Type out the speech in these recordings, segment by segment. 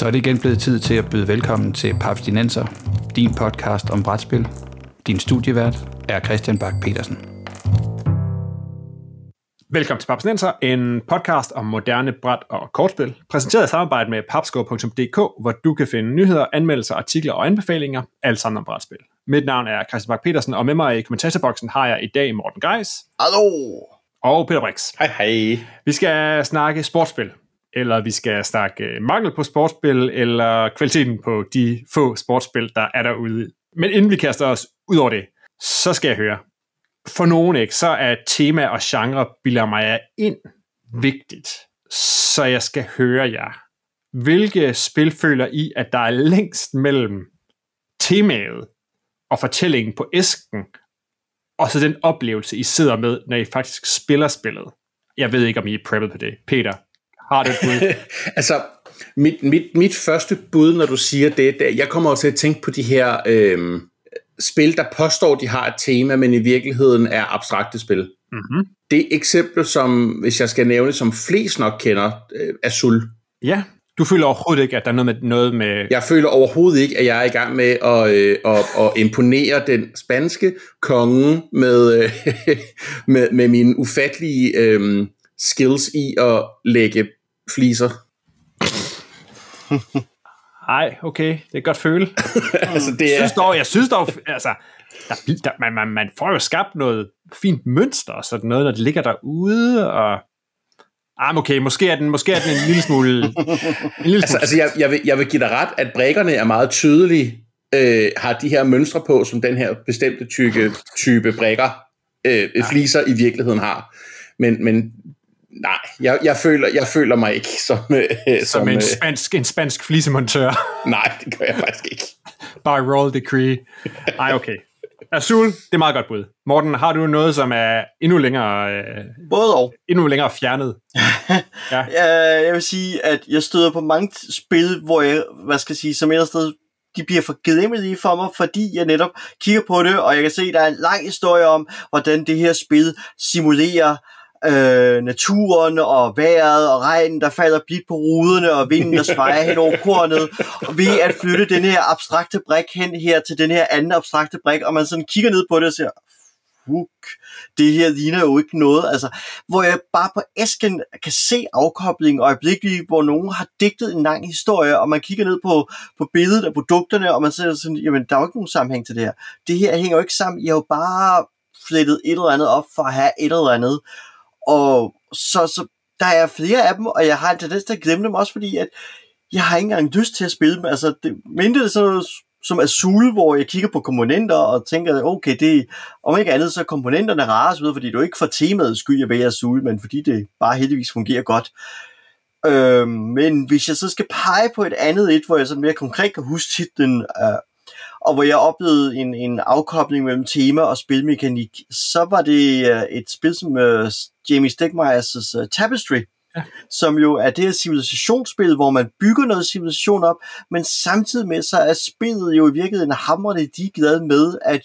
Så er det igen blevet tid til at byde velkommen til Papstinenser, din podcast om brætspil. Din studievært er Christian Bak petersen Velkommen til Papsnenser, en podcast om moderne bræt og kortspil, præsenteret i samarbejde med papsko.dk, hvor du kan finde nyheder, anmeldelser, artikler og anbefalinger, alt sammen om brætspil. Mit navn er Christian Bak petersen og med mig i kommentatorboksen har jeg i dag Morten Geis. Hallo! Og Peter Brix. Hej hej. Vi skal snakke sportsspil, eller vi skal snakke øh, mangel på sportsspil, eller kvaliteten på de få sportsspil, der er derude. Men inden vi kaster os ud over det, så skal jeg høre, for nogen ikke, så er tema og genre bilder mig ind vigtigt. Så jeg skal høre jer. Hvilke spil føler I, at der er længst mellem temaet og fortællingen på æsken, og så den oplevelse, I sidder med, når I faktisk spiller spillet? Jeg ved ikke, om I er preppet på det. Peter, har du et bud? altså, mit, mit, mit første bud, når du siger det, det jeg kommer også til at tænke på de her øh, spil, der påstår, de har et tema, men i virkeligheden er abstrakte spil. Mm-hmm. Det eksempel, som, hvis jeg skal nævne, som flest nok kender, øh, er Sul. Ja, du føler overhovedet ikke, at der er noget med... Noget med... Jeg føler overhovedet ikke, at jeg er i gang med at, øh, at, at imponere den spanske konge med, øh, med, med mine ufattelige øh, skills i at lægge fliser. Nej, okay, det er godt føle. altså, det er... Jeg synes dog, jeg synes dog altså, der, der, man, man, man får jo skabt noget fint mønster og sådan noget, når det ligger derude, og Ah, okay, måske er den, måske er den en lille smule... En lille altså, smule. altså jeg, jeg, vil, jeg vil give dig ret, at brækkerne er meget tydelige, øh, har de her mønstre på, som den her bestemte type, type brækker, øh, ja. fliser i virkeligheden har. Men, men nej, jeg, jeg, føler, jeg føler mig ikke som... Øh, som, som en, øh, spansk, en spansk flisemontør. nej, det gør jeg faktisk ikke. By roll decree. Nej, okay. Azul, det er meget godt bud. Morten, har du noget, som er endnu længere... Øh, Både og. Endnu længere fjernet? ja. ja. Jeg vil sige, at jeg støder på mange spil, hvor jeg, hvad skal jeg sige, som et sted de bliver for gennemmelige for mig, fordi jeg netop kigger på det, og jeg kan se, at der er en lang historie om, hvordan det her spil simulerer øh, naturen og vejret og regnen, der falder blidt på ruderne og vinden, der svejer hen over kornet, og ved at flytte den her abstrakte brik hen her til den her anden abstrakte brik, og man sådan kigger ned på det og siger, fuck, det her ligner jo ikke noget, altså, hvor jeg bare på æsken kan se afkoblingen øjeblikkeligt, hvor nogen har digtet en lang historie, og man kigger ned på, på billedet af produkterne, og man ser sådan, jamen, der er jo ikke nogen sammenhæng til det her. Det her hænger jo ikke sammen, jeg har jo bare flettet et eller andet op for at have et eller andet, og så, så der er flere af dem, og jeg har en tendens til at glemme dem også, fordi at jeg har ikke engang lyst til at spille dem. Altså, det, mindre det sådan noget som Azul, hvor jeg kigger på komponenter og tænker, okay, det, om ikke andet, så er komponenterne rare, så fordi du ikke får temaet skyld ved Azul, men fordi det bare heldigvis fungerer godt. Øh, men hvis jeg så skal pege på et andet et, hvor jeg sådan mere konkret kan huske titlen, øh, og hvor jeg oplevede en, en afkobling mellem tema og spilmekanik, så var det øh, et spil som øh, Jamie Stegmeyers' uh, Tapestry, ja. som jo er det her civilisationsspil, hvor man bygger noget civilisation op, men samtidig med så er spillet jo i virkeligheden hamrende de glade med, at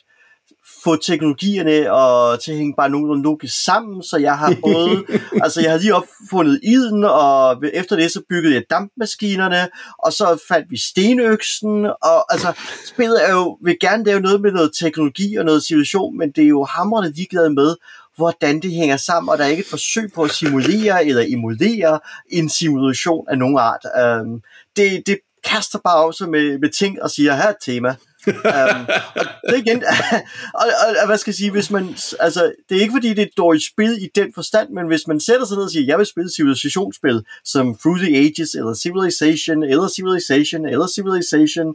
få teknologierne og til at hænge bare nogenlunde logisk sammen, så jeg har både, altså jeg har lige opfundet iden, og efter det så byggede jeg dampmaskinerne, og så fandt vi stenøksen, og altså spillet er jo, vil gerne lave noget med noget teknologi og noget situation, men det er jo hamrende ligeglade med, hvordan det hænger sammen, og der er ikke et forsøg på at simulere eller emulere en simulation af nogen art. Um, det, det kaster bare også med, med ting og siger, her er et tema um, og det igen, og, og, og, hvad skal jeg sige, hvis man, altså, det er ikke fordi, det er et dårligt spil i den forstand, men hvis man sætter sig ned og siger, jeg vil spille civilisationsspil, som Through the Ages, eller Civilization, eller Civilization, eller Civilization,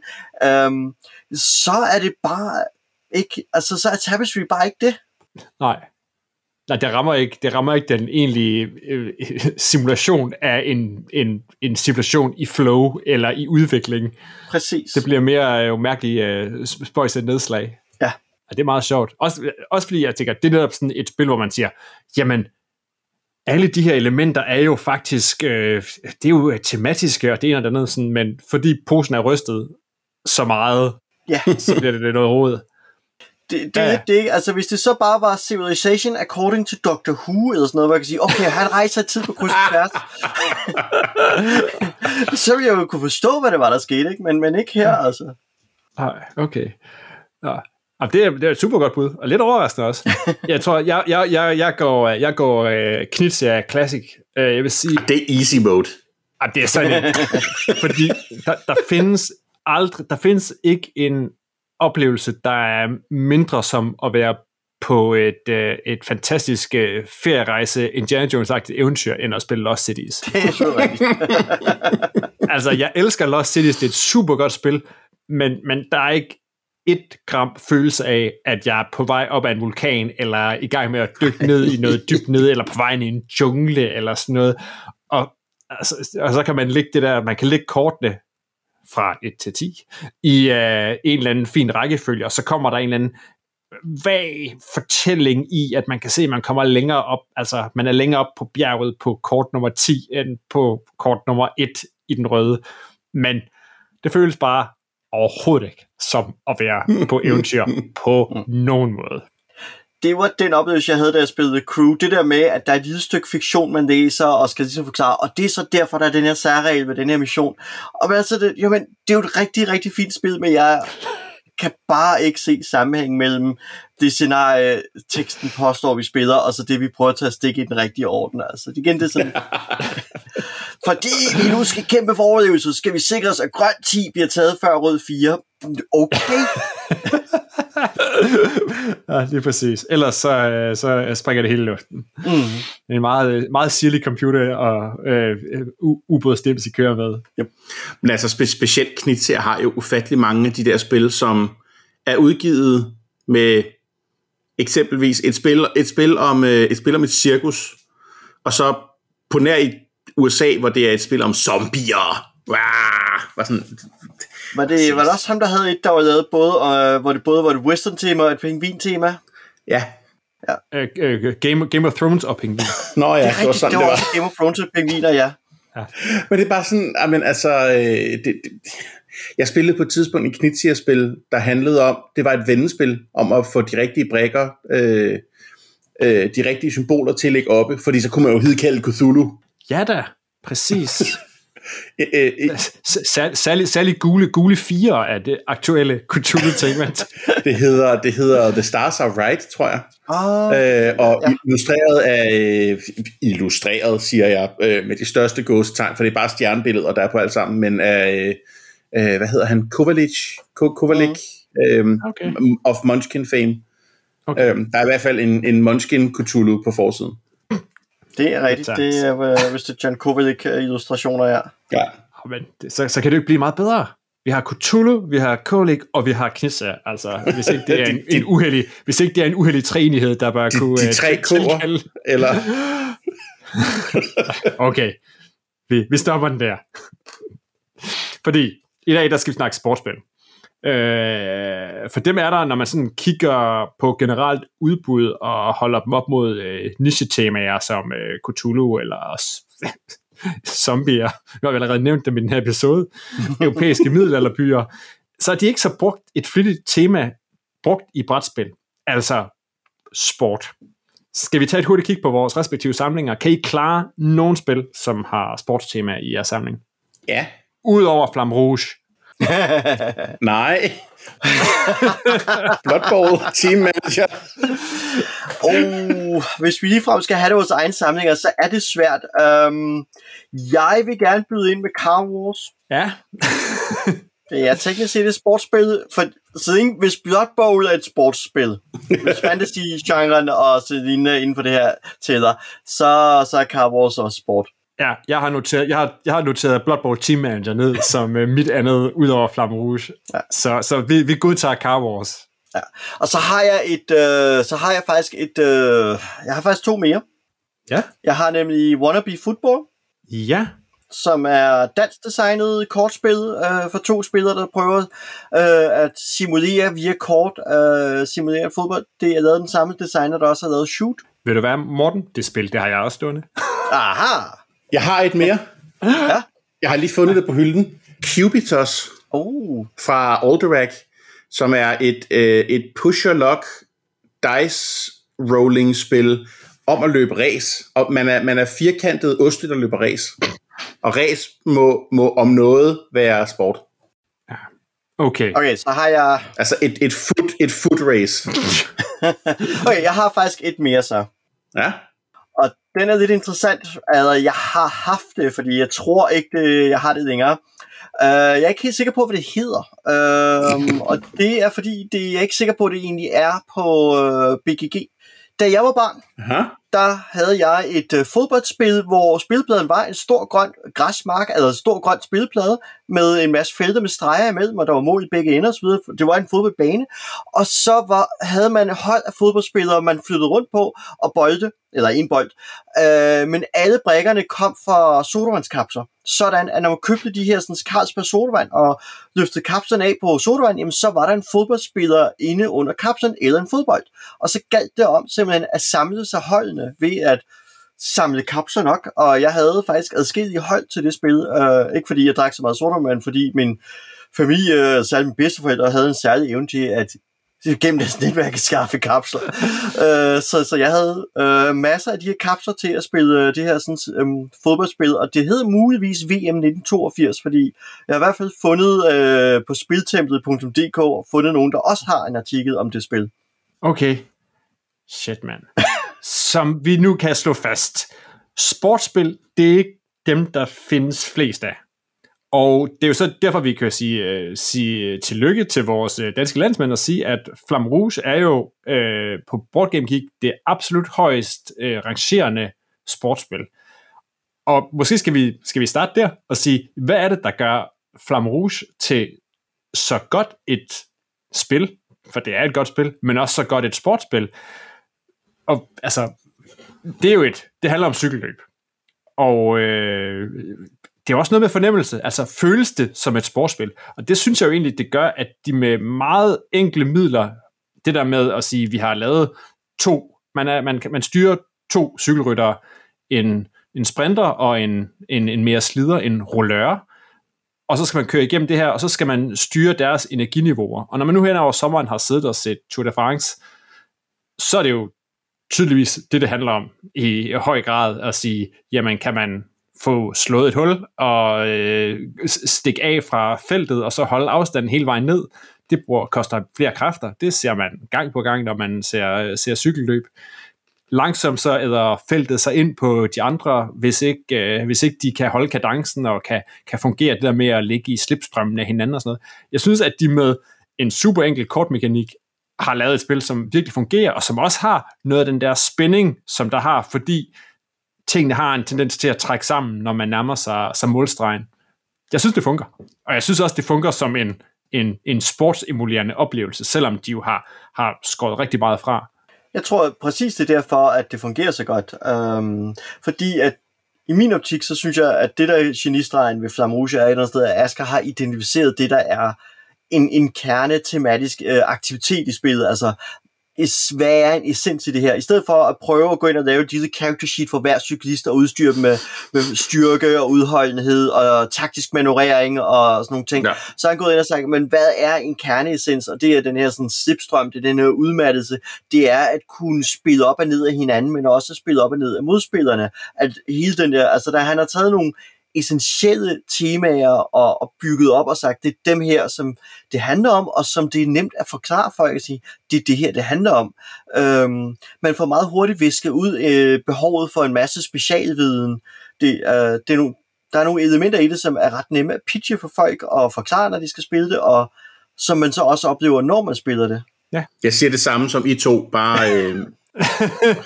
um, så er det bare ikke, altså, så er Tapestry bare ikke det. Nej. Nej, det rammer ikke, det rammer ikke den egentlige øh, simulation af en, en, en simulation i flow eller i udvikling. Præcis. Det bliver mere jo øh, mærkeligt øh, spøjs et nedslag. Ja. Og det er meget sjovt. Også, også fordi jeg tænker, det er netop sådan et spil, hvor man siger, jamen, alle de her elementer er jo faktisk, øh, det er jo tematiske, og det ene og det andet, sådan, men fordi posen er rystet så meget, ja. så bliver det noget råd det, det, ja. det, det, altså hvis det så bare var Civilization according to Doctor Who, eller sådan noget, hvor jeg kan sige, okay, han rejser tid på kryds og tværs. så ville jeg jo kunne forstå, hvad det var, der skete, ikke? Men, men ikke her, altså. Nej, okay. Ja. Jamen, det, er, det er et super godt bud, og lidt overraskende også. Jeg tror, jeg, jeg, jeg, jeg går, jeg går uh, Knizia Classic. Uh, jeg vil sige... Det er easy mode. Ah, det er sådan Fordi der, der findes aldrig, der findes ikke en oplevelse, der er mindre som at være på et, uh, et fantastisk uh, ferierejse Indiana Jones-agtigt eventyr, end at spille Lost Cities. Det er rigtigt. altså, jeg elsker Lost Cities, det er et super godt spil, men, men der er ikke et gram følelse af, at jeg er på vej op ad en vulkan, eller i gang med at dykke ned i noget dybt ned, eller på vej ind i en jungle, eller sådan noget. Og, altså, og så kan man lægge det der, man kan lægge kortene fra 1 til 10 i uh, en eller anden fin rækkefølge, og så kommer der en eller anden vag fortælling i, at man kan se, at man kommer længere op, altså man er længere op på bjerget på kort nummer 10, end på kort nummer 1 i den røde. Men det føles bare overhovedet ikke som at være på eventyr på nogen måde. Det var den oplevelse, jeg havde, da jeg spillede Crew. Det der med, at der er et lille stykke fiktion, man læser og skal ligesom forklare, og det er så derfor, der er den her særregel ved den her mission. Og men altså, det, jamen, det er jo et rigtig, rigtig fint spil, men jeg kan bare ikke se sammenhæng mellem det scenarie, teksten påstår, vi spiller, og så det, vi prøver at tage stik i den rigtige orden. Altså, igen, det er sådan... Fordi vi nu skal kæmpe for overlevelse, skal vi sikre os, at grøn 10 bliver taget før rød 4. Okay. ja, lige præcis. Ellers så, øh, så springer det hele i luften. Mm. Det er en meget, meget sirlig computer og øh, u- ubådsdims, I kører med. Yep. Men altså spe- specielt Knizia har jo ufattelig mange af de der spil, som er udgivet med eksempelvis et spil, et spil, om, øh, et spil om et cirkus, og så på nær i USA, hvor det er et spil om zombier. Wow, var sådan, Var det, var det også ham, der havde et, der var lavet både, øh, hvor det både var et western-tema og et pingvin-tema? ja. Øh, øh, Game, Game of Thrones og Pingvin. Nå ja, det er det, var rigtigt, sådan, det det var var. også Game of Thrones og pingviner, ja. Men det er bare sådan, men altså, øh, det, det, jeg spillede på et tidspunkt en Knizia-spil, der handlede om, det var et vendespil, om at få de rigtige brækker, øh, øh, de rigtige symboler til at lægge oppe, fordi så kunne man jo hidkalde Cthulhu. Ja da, præcis. Øh, øh, øh, Sær, særlig, særlig gule, gule fire af det aktuelle Cthulhu-tema. det, hedder, det hedder The Stars Are Right, tror jeg. Ah, Øh, og ja. illustreret af, øh, illustreret siger jeg, øh, med de største gåstegn, for det er bare stjernebilleder, der er på alt sammen, men af, øh, hvad hedder han, Kovalic, Ko- Kovalic, mm. øh, Okay. of Munchkin fame. Okay. Øh, der er i hvert fald en, en Munchkin Cthulhu på forsiden. Det er rigtigt. Det er, øh, hvis det er John Kovalik-illustrationer, ja. Ja. Men det, så, så kan det jo ikke blive meget bedre. Vi har Cthulhu, vi har Kolik, og vi har Knizia. Altså, hvis ikke det er en, en uheldig, hvis ikke det er en uheldig træenighed, der bare kunne... de øh, tre tilkalde- Eller, Okay, vi, vi stopper den der. Fordi i dag, der skal vi snakke sportsspil. Øh, for dem er der, når man sådan kigger på generelt udbud og holder dem op mod øh, niche-temaer som øh, Cthulhu eller zombier, nu har vi allerede nævnt dem i den her episode, europæiske middelalderbyer, så er de ikke så brugt et flittigt tema brugt i brætspil, altså sport. Skal vi tage et hurtigt kig på vores respektive samlinger? Kan I klare nogle spil, som har sportstema i jeres samling? ja, Udover Flam Rouge. nej. Blood Bowl, Team Manager. Oh, hvis vi ligefrem skal have det vores egen samlinger, så er det svært. Um, jeg vil gerne byde ind med Car Wars. Ja. Det er teknisk set et sportsspil, for så længe, hvis Blood Bowl er et sportsspil, hvis fantasy-genren og så lignende inden for det her tæller, så, så er Car Wars også sport. Ja, jeg har noteret, jeg har, jeg har noteret Blood Bowl Team Manager ned som uh, mit andet, udover Flamme Rouge. Ja. Så, så vi, vi godtager Car Wars. Og så har jeg et, øh, så har jeg faktisk et, øh, jeg har faktisk to mere. Ja. Jeg har nemlig Wannabe Football, Ja. som er dansk designet kortspil øh, for to spillere, der prøver øh, at simulere via kort, øh, simulere fodbold. Det er lavet den samme designer, der også har lavet Shoot. Vil du være, Morten? Det spil, det har jeg også stående. Aha! Jeg har et mere. Ja. Jeg har lige fundet det på hylden. Cubitos Oh. fra Alderac. som er et, øh, et push-your-luck dice rolling spil om at løbe race. Og man er, man er firkantet oste, der løber race. Og race må, må om noget være sport. Okay. Okay, så har jeg... Altså et, et, foot, et foot race. okay, jeg har faktisk et mere så. Ja. Og den er lidt interessant. Altså, jeg har haft det, fordi jeg tror ikke, det, jeg har det længere. Uh, jeg er ikke helt sikker på, hvad det hedder. Uh, og det er fordi, det, jeg er ikke sikker på, at det egentlig er på uh, BGG. Da jeg var barn, Aha der havde jeg et øh, fodboldspil, hvor spilpladen var en stor grøn græsmark, eller en stor grøn spilplade, med en masse felter med streger imellem, og der var mål i begge ender osv. Det var en fodboldbane. Og så var, havde man hold af fodboldspillere, man flyttede rundt på, og bolde, eller en bold. Øh, men alle brækkerne kom fra sodavandskapsler. Sådan, at når man købte de her sådan, Carlsberg sodavand, og løftede kapslerne af på sodavand, jamen, så var der en fodboldspiller inde under kapslen, eller en fodbold. Og så galt det om simpelthen at samle sig holdene ved at samle kapsler nok, og jeg havde faktisk adskillige hold til det spil, uh, ikke fordi jeg drak så meget sodavand, men fordi min familie, uh, særligt mine bedsteforældre, havde en særlig evne til at gennem deres netværk at skaffe kapsler. uh, så, så jeg havde uh, masser af de her kapsler til at spille uh, det her sådan, um, fodboldspil, og det hed muligvis VM 1982, fordi jeg har i hvert fald fundet uh, på spiltemplet.dk fundet nogen, der også har en artikel om det spil. Okay. Shit, man. Som vi nu kan slå fast. Sportsspil, det er ikke dem, der findes flest af. Og det er jo så derfor, vi kan sige, øh, sige tillykke til vores øh, danske landsmænd og sige, at Flam Rouge er jo øh, på Board Game Geek det absolut højst øh, rangerende sportsspil. Og måske skal vi, skal vi starte der og sige, hvad er det, der gør Flam Rouge til så godt et spil, for det er et godt spil, men også så godt et sportsspil. Og altså, det er jo et, det handler om cykelløb. Og øh, det er også noget med fornemmelse, altså føles det som et sportsspil. Og det synes jeg jo egentlig, det gør, at de med meget enkle midler, det der med at sige, at vi har lavet to, man, er, man, man styrer to cykelryttere, en, en sprinter og en, en, en mere slider, en rollør, og så skal man køre igennem det her, og så skal man styre deres energiniveauer. Og når man nu hen over sommeren har siddet og set Tour de France, så er det jo tydeligvis det, det handler om i høj grad at sige, jamen kan man få slået et hul og øh, stikke af fra feltet, og så holde afstanden hele vejen ned. Det bruger, koster flere kræfter. Det ser man gang på gang, når man ser, ser cykelløb. Langsomt så æder feltet sig ind på de andre, hvis ikke, øh, hvis ikke de kan holde kadencen og kan, kan fungere det der med at ligge i slipstrømmen af hinanden og sådan noget. Jeg synes, at de med en super enkel kortmekanik har lavet et spil, som virkelig fungerer, og som også har noget af den der spænding, som der har, fordi tingene har en tendens til at trække sammen, når man nærmer sig, sig målstregen. Jeg synes, det fungerer. Og jeg synes også, det fungerer som en, en, en sportsemulerende oplevelse, selvom de jo har, har skåret rigtig meget fra. Jeg tror præcis det er derfor, at det fungerer så godt. Øhm, fordi at i min optik, så synes jeg, at det der genistregen ved Flamme Rouge er et eller andet sted, at Asger har identificeret det, der er en, en kerne-tematisk øh, aktivitet i spillet. Altså, hvad er en essens i det her? I stedet for at prøve at gå ind og lave disse character sheet for hver cyklist og udstyre dem med, med styrke og udholdenhed og taktisk manøvrering og sådan nogle ting, ja. så har han gået ind og sagt, men hvad er en kerneessens? Og det er den her sådan slipstrøm, det er den her udmattelse, det er at kunne spille op og ned af hinanden, men også at spille op og ned af modspillerne. At hele den der, altså der han har taget nogle essentielle temaer og, og bygget op og sagt, det er dem her, som det handler om, og som det er nemt at forklare folk at sige, det er det her, det handler om. Øhm, man får meget hurtigt visket ud øh, behovet for en masse specialviden. Det, øh, det er nogle, der er nogle elementer i det, som er ret nemme at pitche for folk og forklare, når de skal spille det, og som man så også oplever, når man spiller det. Ja. Jeg siger det samme som I to, bare øh,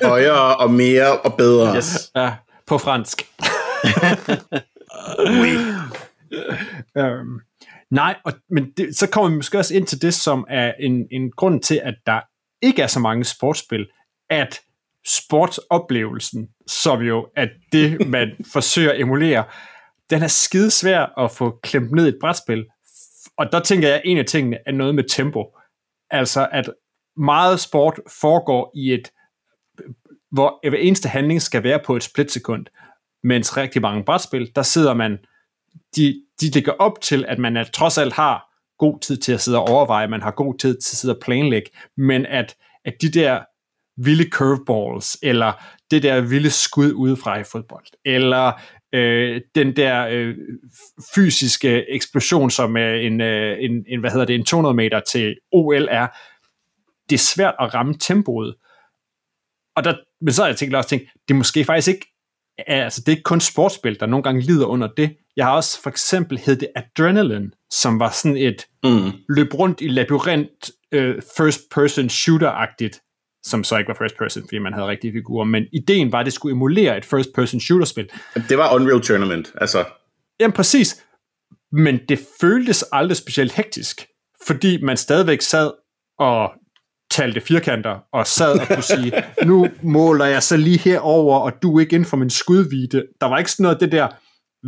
højere og mere og bedre. Yes. Ja, på fransk. oui. øhm, nej, og, men det, så kommer vi måske også ind til det, som er en, en grund til, at der ikke er så mange sportsspil, at sportsoplevelsen, som jo er det, man forsøger at emulere, den er skide svær at få klemt ned i et brætspil. Og der tænker jeg, at en af tingene er noget med tempo. Altså, at meget sport foregår i et, hvor hver eneste handling skal være på et splitsekund mens rigtig mange brætspil, der sidder man, de, de ligger op til, at man er, trods alt har god tid til at sidde og overveje, man har god tid til at sidde og planlægge, men at, at de der vilde curveballs, eller det der vilde skud udefra i fodbold, eller øh, den der øh, fysiske eksplosion, som er en, øh, en, en, hvad hedder det, en 200 meter til OL er, det er svært at ramme tempoet. Og der, men så har jeg tænkt, også tænkt, det er måske faktisk ikke, altså det er ikke kun sportsspil, der nogle gange lider under det. Jeg har også for eksempel hed det Adrenaline, som var sådan et mm. løb rundt i labyrint øh, first person shooter-agtigt som så ikke var first person, fordi man havde rigtige figurer, men ideen var, at det skulle emulere et first person shooter-spil. Det var Unreal Tournament, altså. Jamen præcis, men det føltes aldrig specielt hektisk, fordi man stadigvæk sad og talte firkanter, og sad og kunne sige, nu måler jeg så lige herover, og du er ikke inden for min skudvide. Der var ikke sådan noget det der,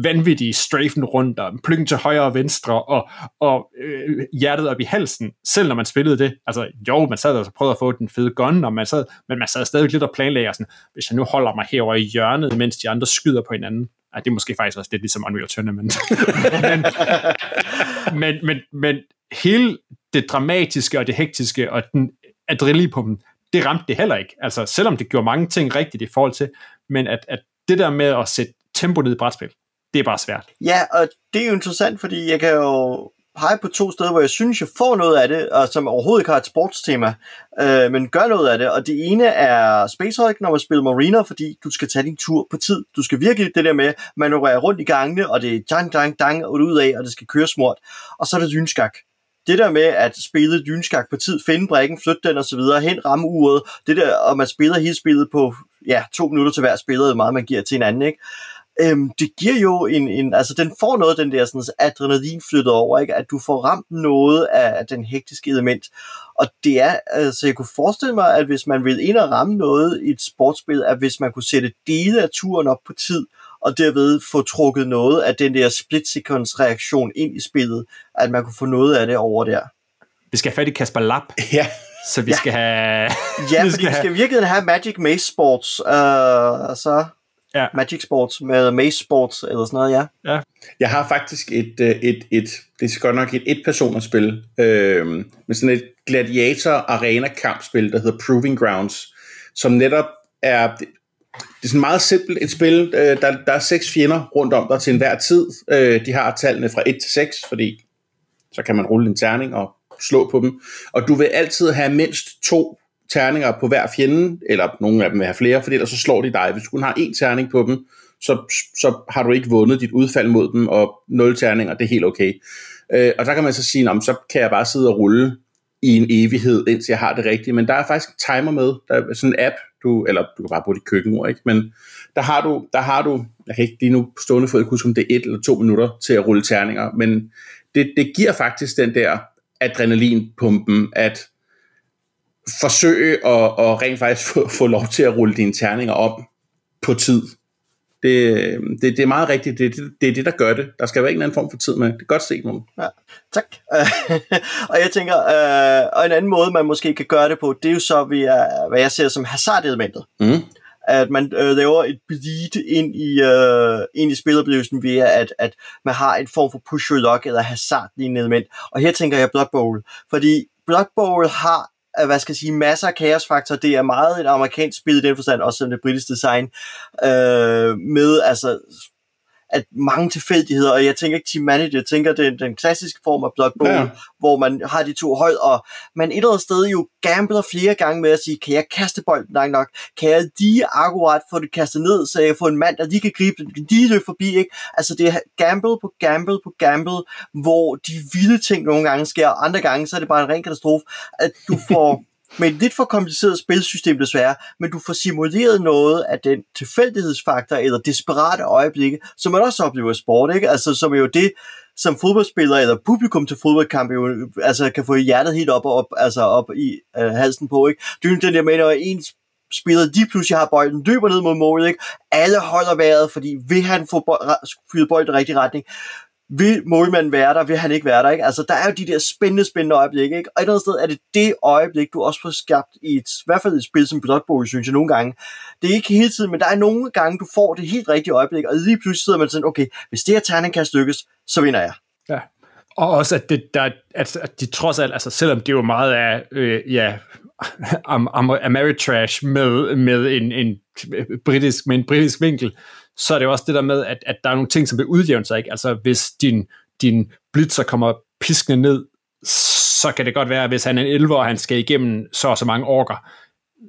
vanvittige strafen rundt, og plyngen til højre og venstre, og, og øh, hjertet op i halsen, selv når man spillede det. Altså, jo, man sad og prøvede at få den fede gun, og man sad, men man sad stadig lidt og planlagde, sådan, hvis jeg nu holder mig herover i hjørnet, mens de andre skyder på hinanden, ej, det er måske faktisk også lidt ligesom Unreal Tournament. men, men, men, men hele det dramatiske og det hektiske og den adrenalin på dem, det ramte det heller ikke. Altså, selvom det gjorde mange ting rigtigt i forhold til, men at, at det der med at sætte tempo ned i brætspil, det er bare svært. Ja, og det er jo interessant, fordi jeg kan jo pege på to steder, hvor jeg synes, jeg får noget af det, og som overhovedet ikke har et sportstema, øh, men gør noget af det. Og det ene er Space Hulk, når man spiller Mariner, fordi du skal tage din tur på tid. Du skal virkelig det der med manøvrere rundt i gangene, og det er dang, dang, dang, og ud af, og det skal køre smurt. Og så er det dynskak. Det der med at spille dynskak på tid, finde brækken, flytte den osv., hen ramme uret, det der, og man spiller hele spillet på ja, to minutter til hver spiller, meget man giver til hinanden, ikke? øhm, det giver jo en, en, altså den får noget den der sådan, adrenalin flyttet over, ikke? at du får ramt noget af den hektiske element. Og det er, altså jeg kunne forestille mig, at hvis man vil ind og ramme noget i et sportsspil, at hvis man kunne sætte dele af turen op på tid, og derved få trukket noget af den der split reaktion ind i spillet, at man kunne få noget af det over der. Vi skal have fat i Kasper Lapp. Ja. Så vi ja. skal have... ja, vi fordi vi skal virkelig have Magic Maze Sports, uh, så ja. Magic Sports med Maze Sports eller sådan noget, ja. ja. Jeg har faktisk et, øh, et, et det er godt nok et et-personerspil, øh, med sådan et gladiator arena kampspil, der hedder Proving Grounds, som netop er, det, er sådan meget simpelt et spil, øh, der, der er seks fjender rundt om dig til enhver tid, øh, de har tallene fra 1 til 6, fordi så kan man rulle en terning og slå på dem, og du vil altid have mindst to terninger på hver fjende, eller nogle af dem vil have flere, for ellers så slår de dig. Hvis du kun har én terning på dem, så, så har du ikke vundet dit udfald mod dem, og nul terninger, det er helt okay. Øh, og der kan man så sige, så kan jeg bare sidde og rulle i en evighed, indtil jeg har det rigtige. Men der er faktisk en timer med. Der er sådan en app, du, eller du kan bare bruge dit køkkenord, ikke? Men der har du, der har du, jeg kan ikke lige nu stående for, at huske, om det er et eller to minutter til at rulle terninger, men det, det giver faktisk den der adrenalinpumpen, at forsøge at, at rent faktisk få, få lov til at rulle dine terninger om på tid. Det, det, det er meget rigtigt. Det, det, det er det, der gør det. Der skal være en eller anden form for tid med. Det er godt set, nogen. Ja, tak. og jeg tænker, øh, og en anden måde, man måske kan gøre det på, det er jo så, via, hvad jeg ser som hazard-elementet. Mm. At man øh, laver et bleed ind i, øh, ind i spiloplevelsen via, at, at man har en form for push your luck eller hazard-lignende element. Og her tænker jeg Blood Bowl. Fordi Blood Bowl har hvad skal jeg sige, masser af kaosfaktor. Det er meget et amerikansk spil i den forstand, også som det britiske design, øh, med altså at mange tilfældigheder, og jeg tænker ikke team manager, jeg tænker den, den klassiske form af Blood Bowl, ja. hvor man har de to hold, og man et eller andet sted jo gambler flere gange med at sige, kan jeg kaste bolden langt nok? Kan jeg lige akkurat få det kastet ned, så jeg får en mand, der lige kan gribe den, lige løbe forbi, ikke? Altså det er gamble på gamble på gamble, hvor de vilde ting nogle gange sker, og andre gange, så er det bare en ren katastrofe, at du får med et lidt for kompliceret spilsystem desværre, men du får simuleret noget af den tilfældighedsfaktor eller desperate øjeblikke, som man også oplever i sport, ikke? Altså, som er jo det, som fodboldspiller eller publikum til fodboldkamp jo, altså, kan få hjertet helt op, og op, altså op i øh, halsen på, ikke? Det er jo den der med, når en spiller lige pludselig har bolden, løber ned mod målet, ikke? Alle holder vejret, fordi vil han få fyret bolden i rigtig retning, vil målmanden være der, vil han ikke være der, ikke? Altså, der er jo de der spændende, spændende øjeblikke, ikke? Og et eller andet sted er det det øjeblik, du også får skabt i et, i hvert fald et spil som Blood Bowl, synes jeg nogle gange. Det er ikke hele tiden, men der er nogle gange, du får det helt rigtige øjeblik, og lige pludselig sidder man sådan, okay, hvis det her terning kan lykkes, så vinder jeg. Ja, Og også, at, det, der, at, at de trods alt, altså selvom det jo meget er, øh, ja, Ameritrash med, med en, en øh, britisk, med en britisk vinkel, så er det jo også det der med, at, at der er nogle ting, som vil udjævne sig. Ikke? Altså hvis din, din blitzer kommer piskende ned, så kan det godt være, at hvis han er en 11 og han skal igennem så og så mange orker,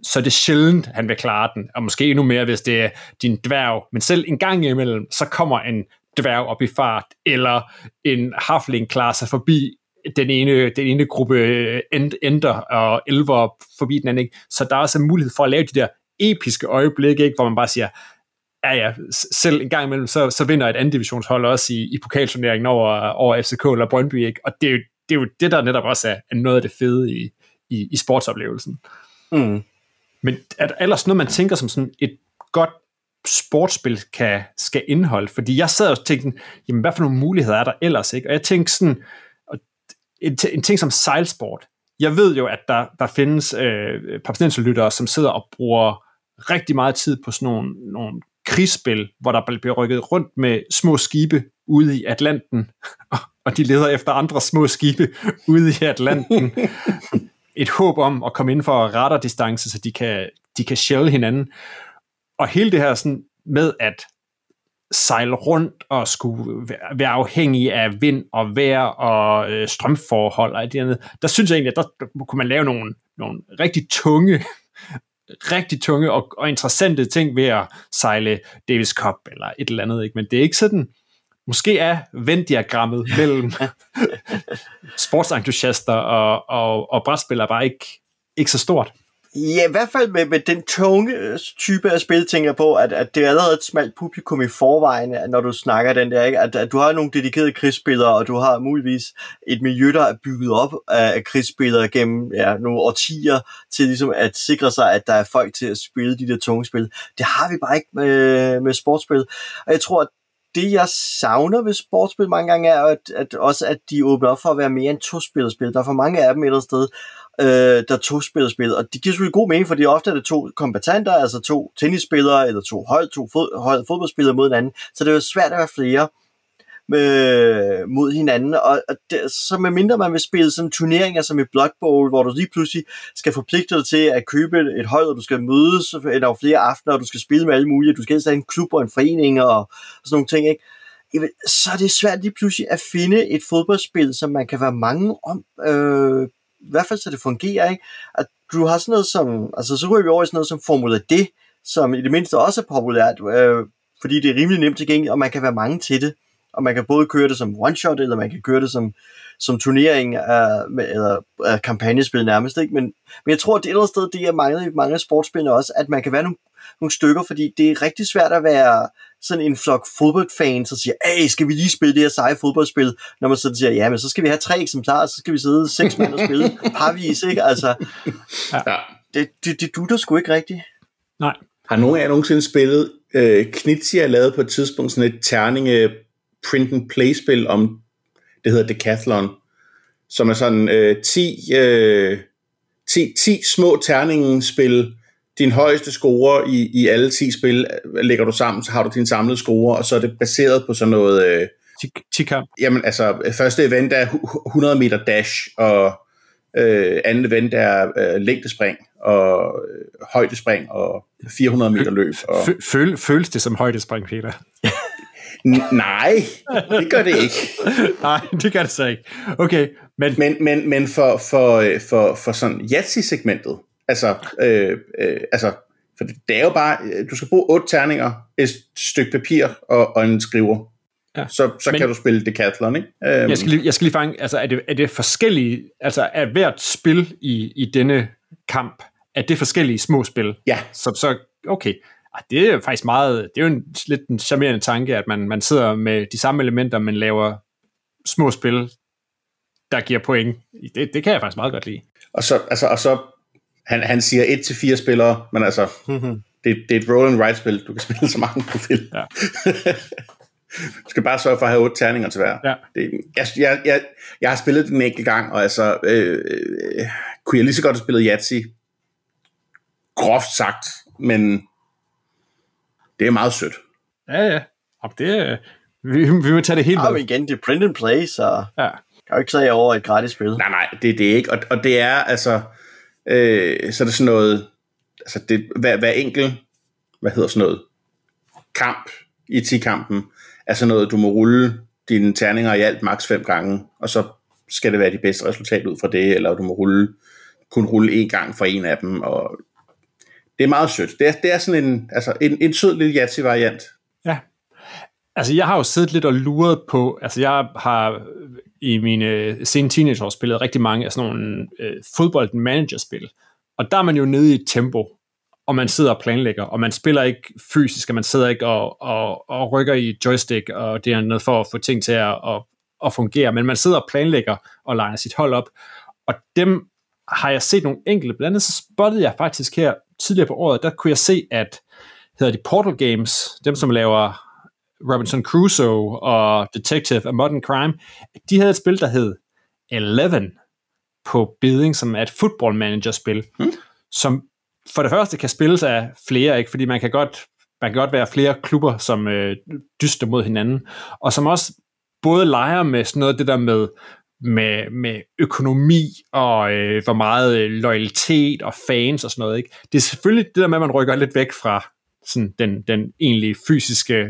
så er det sjældent, han vil klare den, og måske endnu mere, hvis det er din dværg. Men selv en gang imellem, så kommer en dværg op i fart, eller en hafling klarer sig forbi den ene, den ene gruppe øh, ender og elver forbi den anden. Ikke? Så der er også en mulighed for at lave de der episke øjeblikke, ikke? hvor man bare siger, ja ja, selv en gang imellem, så, så vinder et andet divisionshold også i, i pokalturneringen over, over FCK eller Brøndby, ikke? og det er, jo, det er jo det, der netop også er, er noget af det fede i, i, i sportsoplevelsen. Mm. Men er der ellers noget, man tænker som sådan et godt sportsspil kan, skal indeholde? Fordi jeg sad og tænkte, jamen hvad for nogle muligheder er der ellers? Ikke? Og jeg tænkte sådan, en, en ting som sejlsport. Jeg ved jo, at der, der findes øh, papsnenserlyttere, som sidder og bruger rigtig meget tid på sådan nogle, nogle krigsspil, hvor der bliver rykket rundt med små skibe ude i Atlanten, og de leder efter andre små skibe ude i Atlanten. Et håb om at komme ind for radardistance, så de kan, de kan shell hinanden. Og hele det her sådan med at sejle rundt og skulle være afhængig af vind og vejr og øh, strømforhold og det andet, der synes jeg egentlig, at der kunne man lave nogle, nogle rigtig tunge rigtig tunge og, og interessante ting ved at sejle Davis Cup eller et eller andet, ikke? men det er ikke sådan, måske er Venn-diagrammet mellem sportsentusiaster og, og, og brætspillere bare ikke, ikke så stort. Ja, i hvert fald med, med den tunge øh, type af spil, tænker jeg på, at, at det er allerede et smalt publikum i forvejen, når du snakker den der, ikke? At, at du har nogle dedikerede krigsspillere, og du har muligvis et miljø, der er bygget op af krigsspillere gennem ja, nogle årtier, til ligesom at sikre sig, at der er folk til at spille de der tunge spil. Det har vi bare ikke med, med sportsspil. Og jeg tror, at det, jeg savner ved sportsspil mange gange, er at, at også, at de åbner op for at være mere end to spil. Der er for mange af dem et eller andet sted, øh, der to spiller spil, og det giver selvfølgelig god mening, fordi ofte er det to kompetenter, altså to tennisspillere, eller to hold, to fod, hold fodboldspillere mod hinanden, så det er jo svært at være flere med, mod hinanden, og, og det, så med mindre man vil spille sådan turneringer som i Blood Bowl, hvor du lige pludselig skal forpligte dig til at købe et hold, og du skal mødes eller flere aftener, og du skal spille med alle mulige, du skal helst have en klub og en forening og, og sådan nogle ting, ikke? så er det svært lige pludselig at finde et fodboldspil, som man kan være mange om øh, i hvert fald så det fungerer, ikke? At du har sådan noget som, altså så ryger vi over i sådan noget som Formula D, som i det mindste også er populært, øh, fordi det er rimelig nemt tilgængeligt, og man kan være mange til det. Og man kan både køre det som one-shot, eller man kan køre det som, som turnering øh, eller øh, kampagnespil nærmest. Ikke? Men, men jeg tror, at det et sted, det er mange i mange sportsspil også, at man kan være nogle, nogle stykker, fordi det er rigtig svært at være sådan en flok fodboldfans, og siger, hey, skal vi lige spille det her seje fodboldspil? Når man så siger, ja, men så skal vi have tre eksemplarer, så skal vi sidde seks mand og spille parvis, ikke? Altså, ja. det, det, det dutter sgu ikke rigtigt. Nej. Har nogen af jer nogensinde spillet øh, Knizia lavet på et tidspunkt sådan et terninge print and play spil om, det hedder Decathlon, som er sådan øh, 10, øh, 10, 10 små terningsspil, din højeste score i, i alle 10 spil lægger du sammen, så har du din samlede score, og så er det baseret på sådan noget... Øh, 10 kamp. Jamen altså, første event er 100 meter dash, og øh, andet event er øh, længdespring, og øh, højdespring, og 400 meter løb. Og... Føl, føles det som højdespring, Peter? Nej, det gør det ikke. Nej, det gør det så ikke. Okay, men... Men, men, men for, for, for, for sådan Yahtzee-segmentet, Altså, øh, øh, altså, for det er jo bare, du skal bruge otte terninger, et stykke papir og, og en skriver. Ja. Så, så Men, kan du spille Decathlon, ikke? Um, jeg, skal lige, jeg skal lige fange, altså er det, er det forskellige, altså er hvert spil i, i denne kamp, er det forskellige små spil? Ja. Så, så okay, Ej, det er faktisk meget, det er jo en, lidt en charmerende tanke, at man, man sidder med de samme elementer, men laver små spil, der giver point. Det, det kan jeg faktisk meget godt lide. Og så, altså, og så han, han siger 1 til fire spillere, men altså, mm-hmm. det, det er et roll and write spil. Du kan spille så mange du vil. Ja. du skal bare sørge for at have otte terninger til hver. Ja. Det, jeg, jeg, jeg, jeg har spillet den en enkelt gang, og altså, øh, øh, kunne jeg lige så godt have spillet Yahtzee. Groft sagt, men det er meget sødt. Ja, ja. Og det, vi, vi må tage det helt med. Ja, igen, det er print and play, så... Ja. kan jo ikke sige over et gratis spil. Nej, nej, det er det ikke. Og, og det er altså, øh, så er det sådan noget, altså det, hver, hver enkelt, hvad hedder sådan noget, kamp e i 10-kampen, er sådan noget, du må rulle dine terninger i alt maks fem gange, og så skal det være de bedste resultat ud fra det, eller du må rulle, kun rulle en gang for en af dem, og det er meget sødt. Det er, det er sådan en, altså en, en sød lille Yahtzee-variant. Altså, jeg har jo siddet lidt og luret på, altså jeg har i mine øh, sene teenageår spillet rigtig mange af sådan nogle øh, fodbold-manager-spil, og der er man jo nede i et tempo, og man sidder og planlægger, og man spiller ikke fysisk, og man sidder ikke og, og, og rykker i joystick, og det er noget for at få ting til at, at, at fungere, men man sidder og planlægger og leger sit hold op, og dem har jeg set nogle enkelte, blandt andet så spottede jeg faktisk her tidligere på året, der kunne jeg se, at hedder de Portal Games, dem som laver Robinson Crusoe og Detective og Modern Crime, de havde et spil, der hed Eleven på Bidding, som er et football manager spil, hmm. som for det første kan spilles af flere, ikke? fordi man kan godt man kan godt være flere klubber, som øh, dyster mod hinanden, og som også både leger med sådan noget det der med, med, med økonomi og øh, hvor meget øh, loyalitet og fans og sådan noget. Ikke? Det er selvfølgelig det der med, at man rykker lidt væk fra sådan den, den egentlige fysiske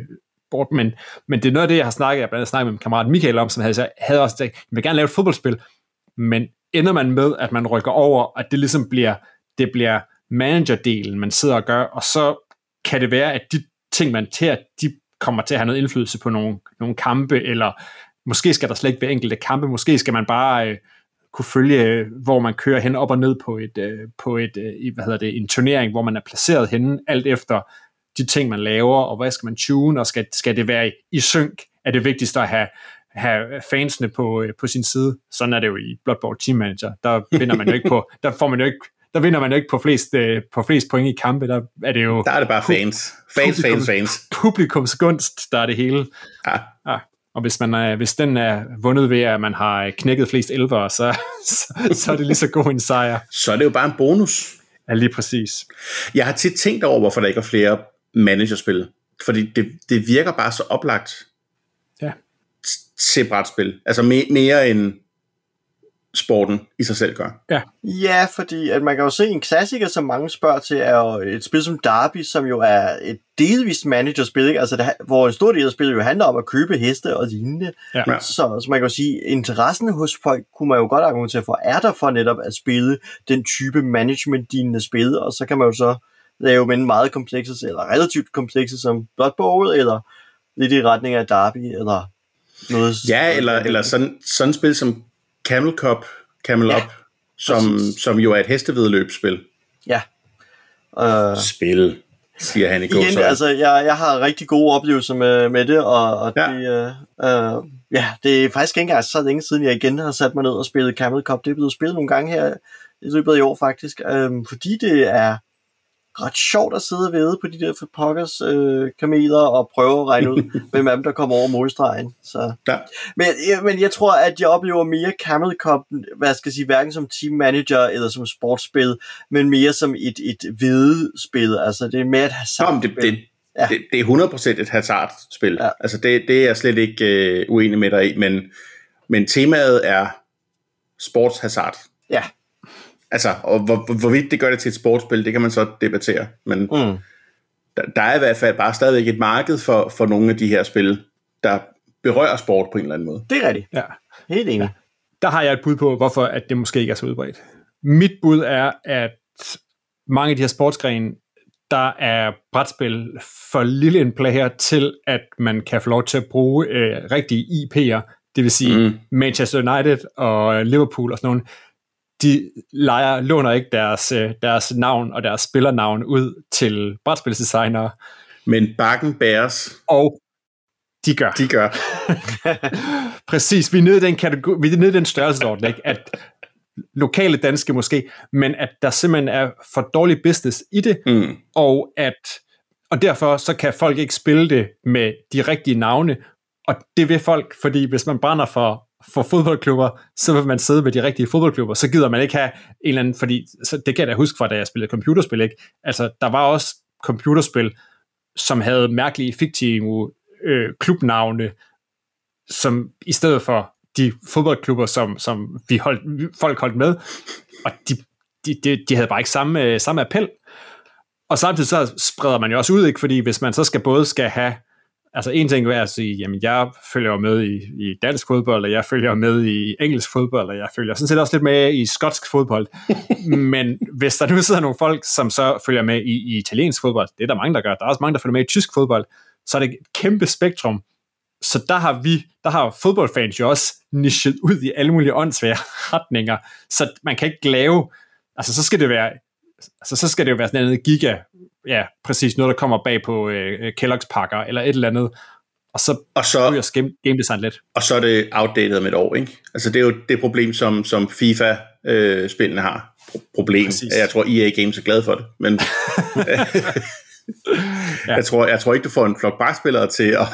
sport, men, men det er noget af det, jeg har snakket, jeg blandt andet snakket med min kammerat Michael om, som havde, havde også sagt, jeg vil gerne lave et fodboldspil, men ender man med, at man rykker over, at det ligesom bliver, det bliver managerdelen, man sidder og gør, og så kan det være, at de ting, man tager, de kommer til at have noget indflydelse på nogle, nogle kampe, eller måske skal der slet ikke være enkelte kampe, måske skal man bare øh, kunne følge, øh, hvor man kører hen op og ned på et, øh, på et øh, hvad hedder det, en turnering, hvor man er placeret henne, alt efter de ting, man laver, og hvad skal man tune, og skal, skal det være i, i synk, er det vigtigste at have, have fansene på, øh, på sin side. Sådan er det jo i Blood Bowl Team Manager. Der vinder man jo ikke på, der får man jo ikke der vinder man jo ikke på flest, øh, på flest point i kampe, der er det jo... Der er det bare fans. Fans, fans, fans. Publikums gunst, der er det hele. Ja. ja. Og hvis, man er, hvis den er vundet ved, at man har knækket flest elver, så, så, så er det lige så god en sejr. Så er det jo bare en bonus. Ja, lige præcis. Jeg har tit tænkt over, hvorfor der ikke er flere managerspil. Fordi det, det virker bare så oplagt ja. til brætspil. Altså me, mere end sporten i sig selv gør. Ja, ja fordi at man kan jo se en klassiker, som mange spørger til, er jo et spil som Derby, som jo er et delvist managerspil, ikke? Altså det, hvor en stor del af spillet jo handler om at købe heste og lignende. Ja. Så, så man kan jo sige, interessen hos folk kunne man jo godt argumentere for, er der for netop at spille den type management-lignende spil, og så kan man jo så lave men meget komplekse, eller relativt komplekse som Blood Bowl, eller lidt i retning af Derby, eller noget... Ja, eller, eller sådan, sådan et spil som Camel Cup, Camel ja, Up, som, som jo er et hestevedløbsspil. Ja. Uh, Spil, siger han i går. Igen, altså, jeg, jeg har rigtig gode oplevelser med, med det, og, og ja. det, uh, uh, ja, det er faktisk ikke engang så længe siden, jeg igen har sat mig ned og spillet Camel Cup. Det er blevet spillet nogle gange her i løbet af i år faktisk, um, fordi det er ret sjovt at sidde ved på de der for pokkers øh, kameler og prøve at regne ud, hvem af dem, der kommer over målstregen. Så. Ja. Men, ja, men jeg tror, at jeg oplever mere Camel Cup, hvad skal jeg sige, hverken som team manager eller som sportsspil, men mere som et, et spil. Altså, det er mere et hasardspil. Det, det, ja. det, det er 100% et hasardspil. Ja. Altså, det, det er jeg slet ikke øh, uenig med dig i, men, men temaet er sportshazard. Ja. Altså, og hvor, hvorvidt det gør det til et sportsspil, det kan man så debattere. Men mm. der, der er i hvert fald bare stadigvæk et marked for, for nogle af de her spil, der berører sport på en eller anden måde. Det er rigtigt. Ja. Helt enig. Ja. Der har jeg et bud på, hvorfor at det måske ikke er så udbredt. Mit bud er, at mange af de her sportsgrene, der er brætspil for lille en player til, at man kan få lov til at bruge øh, rigtige IP'er, det vil sige mm. Manchester United og Liverpool og sådan nogle, de leger, låner ikke deres, øh, deres navn og deres spillernavn ud til brætspilsdesignere. Men bakken bæres. Og de gør. De gør. Præcis, vi er nede i den, kategori, vi er nede i den størrelsesorden, ikke? at lokale danske måske, men at der simpelthen er for dårlig business i det, mm. og at og derfor så kan folk ikke spille det med de rigtige navne, og det vil folk, fordi hvis man brænder for for fodboldklubber, så vil man sidde med de rigtige fodboldklubber, så gider man ikke have en eller anden, fordi så det kan jeg da huske fra, da jeg spillede computerspil, ikke? Altså, der var også computerspil, som havde mærkelige, fiktive øh, klubnavne, som i stedet for de fodboldklubber, som, som vi holdt, folk holdt med, og de, de, de, de havde bare ikke samme, øh, samme appel. Og samtidig så spreder man jo også ud, ikke? fordi hvis man så skal både skal have altså en ting er at sige, jamen jeg følger med i, i dansk fodbold, og jeg følger med i engelsk fodbold, og jeg følger sådan set også lidt med i skotsk fodbold. Men hvis der nu sidder nogle folk, som så følger med i, i italiensk fodbold, det er der mange, der gør, der er også mange, der følger med i tysk fodbold, så er det et kæmpe spektrum. Så der har vi, der har fodboldfans jo også nichet ud i alle mulige åndsvære retninger, så man kan ikke lave, altså så skal det være altså, så skal det jo være sådan noget giga, ja, præcis noget, der kommer bag på øh, Kellogg's pakker, eller et eller andet, og så, og så ryger game, game design lidt. Og så er det outdated om et år, ikke? Altså det er jo det problem, som, som FIFA-spillene øh, har. Pro- problem. Præcis. Jeg tror, EA Games er glad for det, men... ja. jeg, tror, jeg tror ikke, du får en flok brætspillere til at,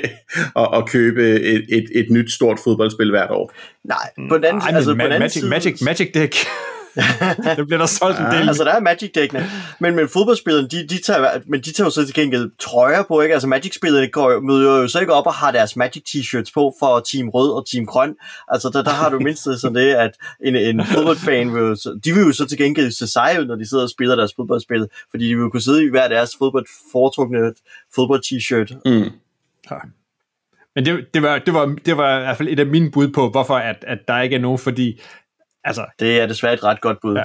at, at købe et, et, et nyt stort fodboldspil hvert år. Nej, på den anden, Ej, altså, på den Magic, side, Magic, Magic Deck. det bliver der solgt en del. Altså, der er Magic-dækkene. Men, men fodboldspillerne, de, de tager, men de tager jo så til gengæld trøjer på, ikke? Altså, Magic-spillerne går, møder jo så ikke op og har deres Magic-t-shirts på for Team Rød og Team Grøn. Altså, der, der har du mindst sådan det, at en, en fodboldfan vil jo, de vil jo så til gengæld se seje ud, når de sidder og spiller deres fodboldspil, fordi de vil kunne sidde i hver deres fodbold, foretrukne fodbold-t-shirt. Mm. Ja. Men det, det, var, det, var, det var i hvert fald et af mine bud på, hvorfor at, at der ikke er nogen, fordi Altså, det er desværre et ret godt bud. Ja.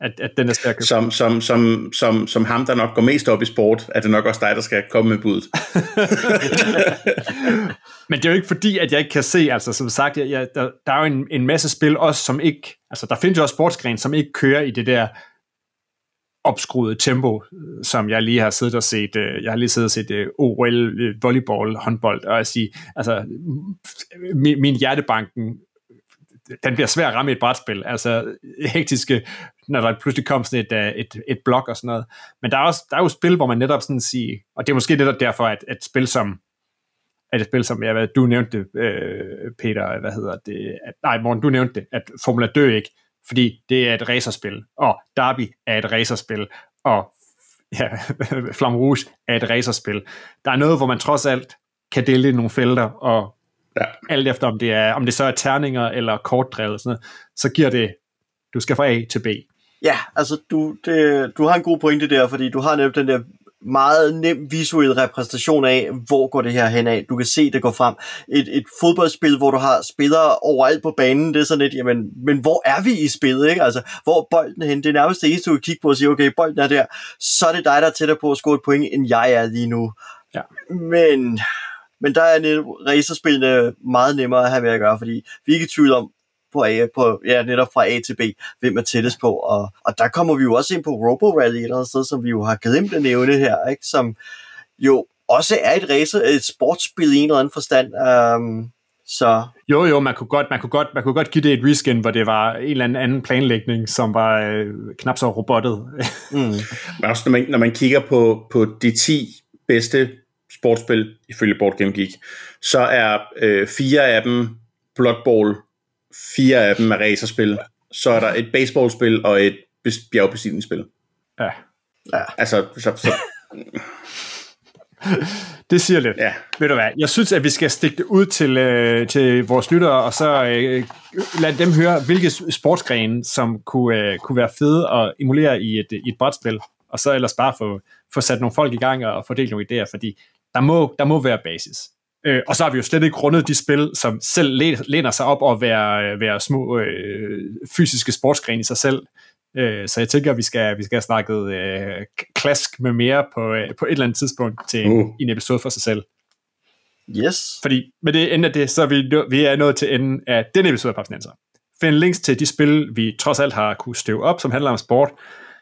At, at den er stærk. Som, som, som, som, som ham, der nok går mest op i sport, er det nok også dig, der skal komme med budet. Men det er jo ikke fordi, at jeg ikke kan se, altså som sagt, jeg, jeg, der, der er jo en, en masse spil også, som ikke, altså der findes jo også sportsgren, som ikke kører i det der opskruede tempo, som jeg lige har siddet og set, jeg har lige siddet og set OL, volleyball, håndbold, og at sige, altså min, min hjertebanken den bliver svær at ramme i et brætspil, altså hektiske, når der pludselig kommer sådan et, øh, et, et blok og sådan noget. Men der er, også, der er jo spil, hvor man netop sådan siger, og det er måske netop derfor, at et spil som, at et spil som, ja, ved, du nævnte det, øh, Peter, hvad hedder det, at, nej, Morten, du nævnte det, at Formula dø ikke, fordi det er et racerspil, og Derby er et racerspil, og ja, Flamme Rouge er et racerspil. Der er noget, hvor man trods alt kan dele i nogle felter, og Ja. Alt efter om det, er, om det så er terninger eller kortdrevet, sådan noget, så giver det, du skal fra A til B. Ja, altså du, det, du har en god pointe der, fordi du har netop den der meget nem visuel repræsentation af, hvor går det her hen af. Du kan se, det går frem. Et, et fodboldspil, hvor du har spillere overalt på banen, det er sådan lidt, jamen, men hvor er vi i spillet, ikke? Altså, hvor er bolden hen? Det er nærmest det eneste, du kan kigge på og sige, okay, bolden er der, så er det dig, der er tættere på at score et point, end jeg er lige nu. Ja. Men men der er racerspillene meget nemmere at have med at gøre, fordi vi er ikke i tvivl om, på A, på, ja, netop fra A til B, hvem er tættest på. Og, og der kommer vi jo også ind på Robo Rally et eller andet sted, som vi jo har glemt at nævne her, ikke? som jo også er et racer, et sportsspil i en eller anden forstand. Um, så. Jo, jo, man kunne, godt, man, kunne godt, man kunne godt give det et reskin, hvor det var en eller anden planlægning, som var øh, knap så robottet. mm. Men også når man, når man kigger på, på de 10 bedste sportsspil, ifølge Board Game Geek, så er øh, fire af dem Blood Bowl, fire af dem er racerspil, så er der et baseballspil og et bjergbestigningsspil. Ja. ja. Altså, så, så det siger lidt. Ja. Ved du hvad, jeg synes, at vi skal stikke det ud til, øh, til vores lyttere, og så øh, lad dem høre, hvilke sportsgrene, som kunne, øh, kunne være fede at emulere i et, i et brætspil, og så ellers bare få, få sat nogle folk i gang og fordelt nogle idéer, fordi der må, der må være basis. Øh, og så har vi jo slet ikke rundet de spil, som selv læner sig op og være, være små øh, fysiske sportsgrene i sig selv. Øh, så jeg tænker, at vi skal, vi skal have snakket øh, klask med mere på, øh, på et eller andet tidspunkt til uh. en episode for sig selv. Yes. Fordi med det ende af det, så er vi, vi er nået til enden af denne episode af Papsnenser. Find links til de spil, vi trods alt har kunne støve op, som handler om sport,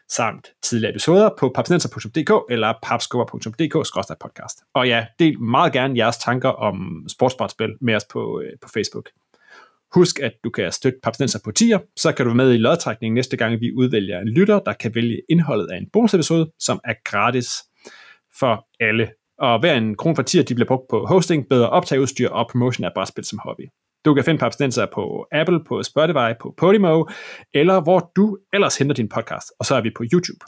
samt tidligere episoder på papsnenser.dk eller papskubber.dk-podcast. Og ja, del meget gerne jeres tanker om sportsbrætspil med os på, øh, på Facebook. Husk, at du kan støtte Papsnenser på tier, så kan du være med i lodtrækningen næste gang, vi udvælger en lytter, der kan vælge indholdet af en bonusepisode, som er gratis for alle. Og hver en krone for tier, de bliver brugt på hosting, bedre optageudstyr og promotion af brætspil som hobby. Du kan finde Papstenser på Apple, på Spotify, på Podimo, eller hvor du ellers henter din podcast. Og så er vi på YouTube.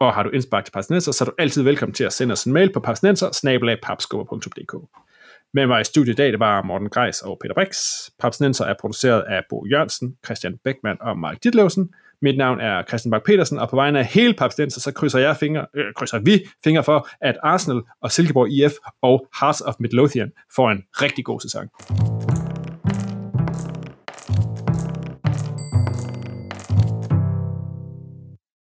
Og har du indspark til Papstenser, så er du altid velkommen til at sende os en mail på papstenser Med mig i studiet i dag, det var Morten Greis og Peter Brix. Papsnenser er produceret af Bo Jørgensen, Christian Beckmann og Mark Ditlevsen. Mit navn er Christian Bak petersen og på vegne af hele Papsnenser, så krydser, jeg fingre, øh, krydser vi fingre for, at Arsenal og Silkeborg IF og Hearts of Midlothian får en rigtig god sæson.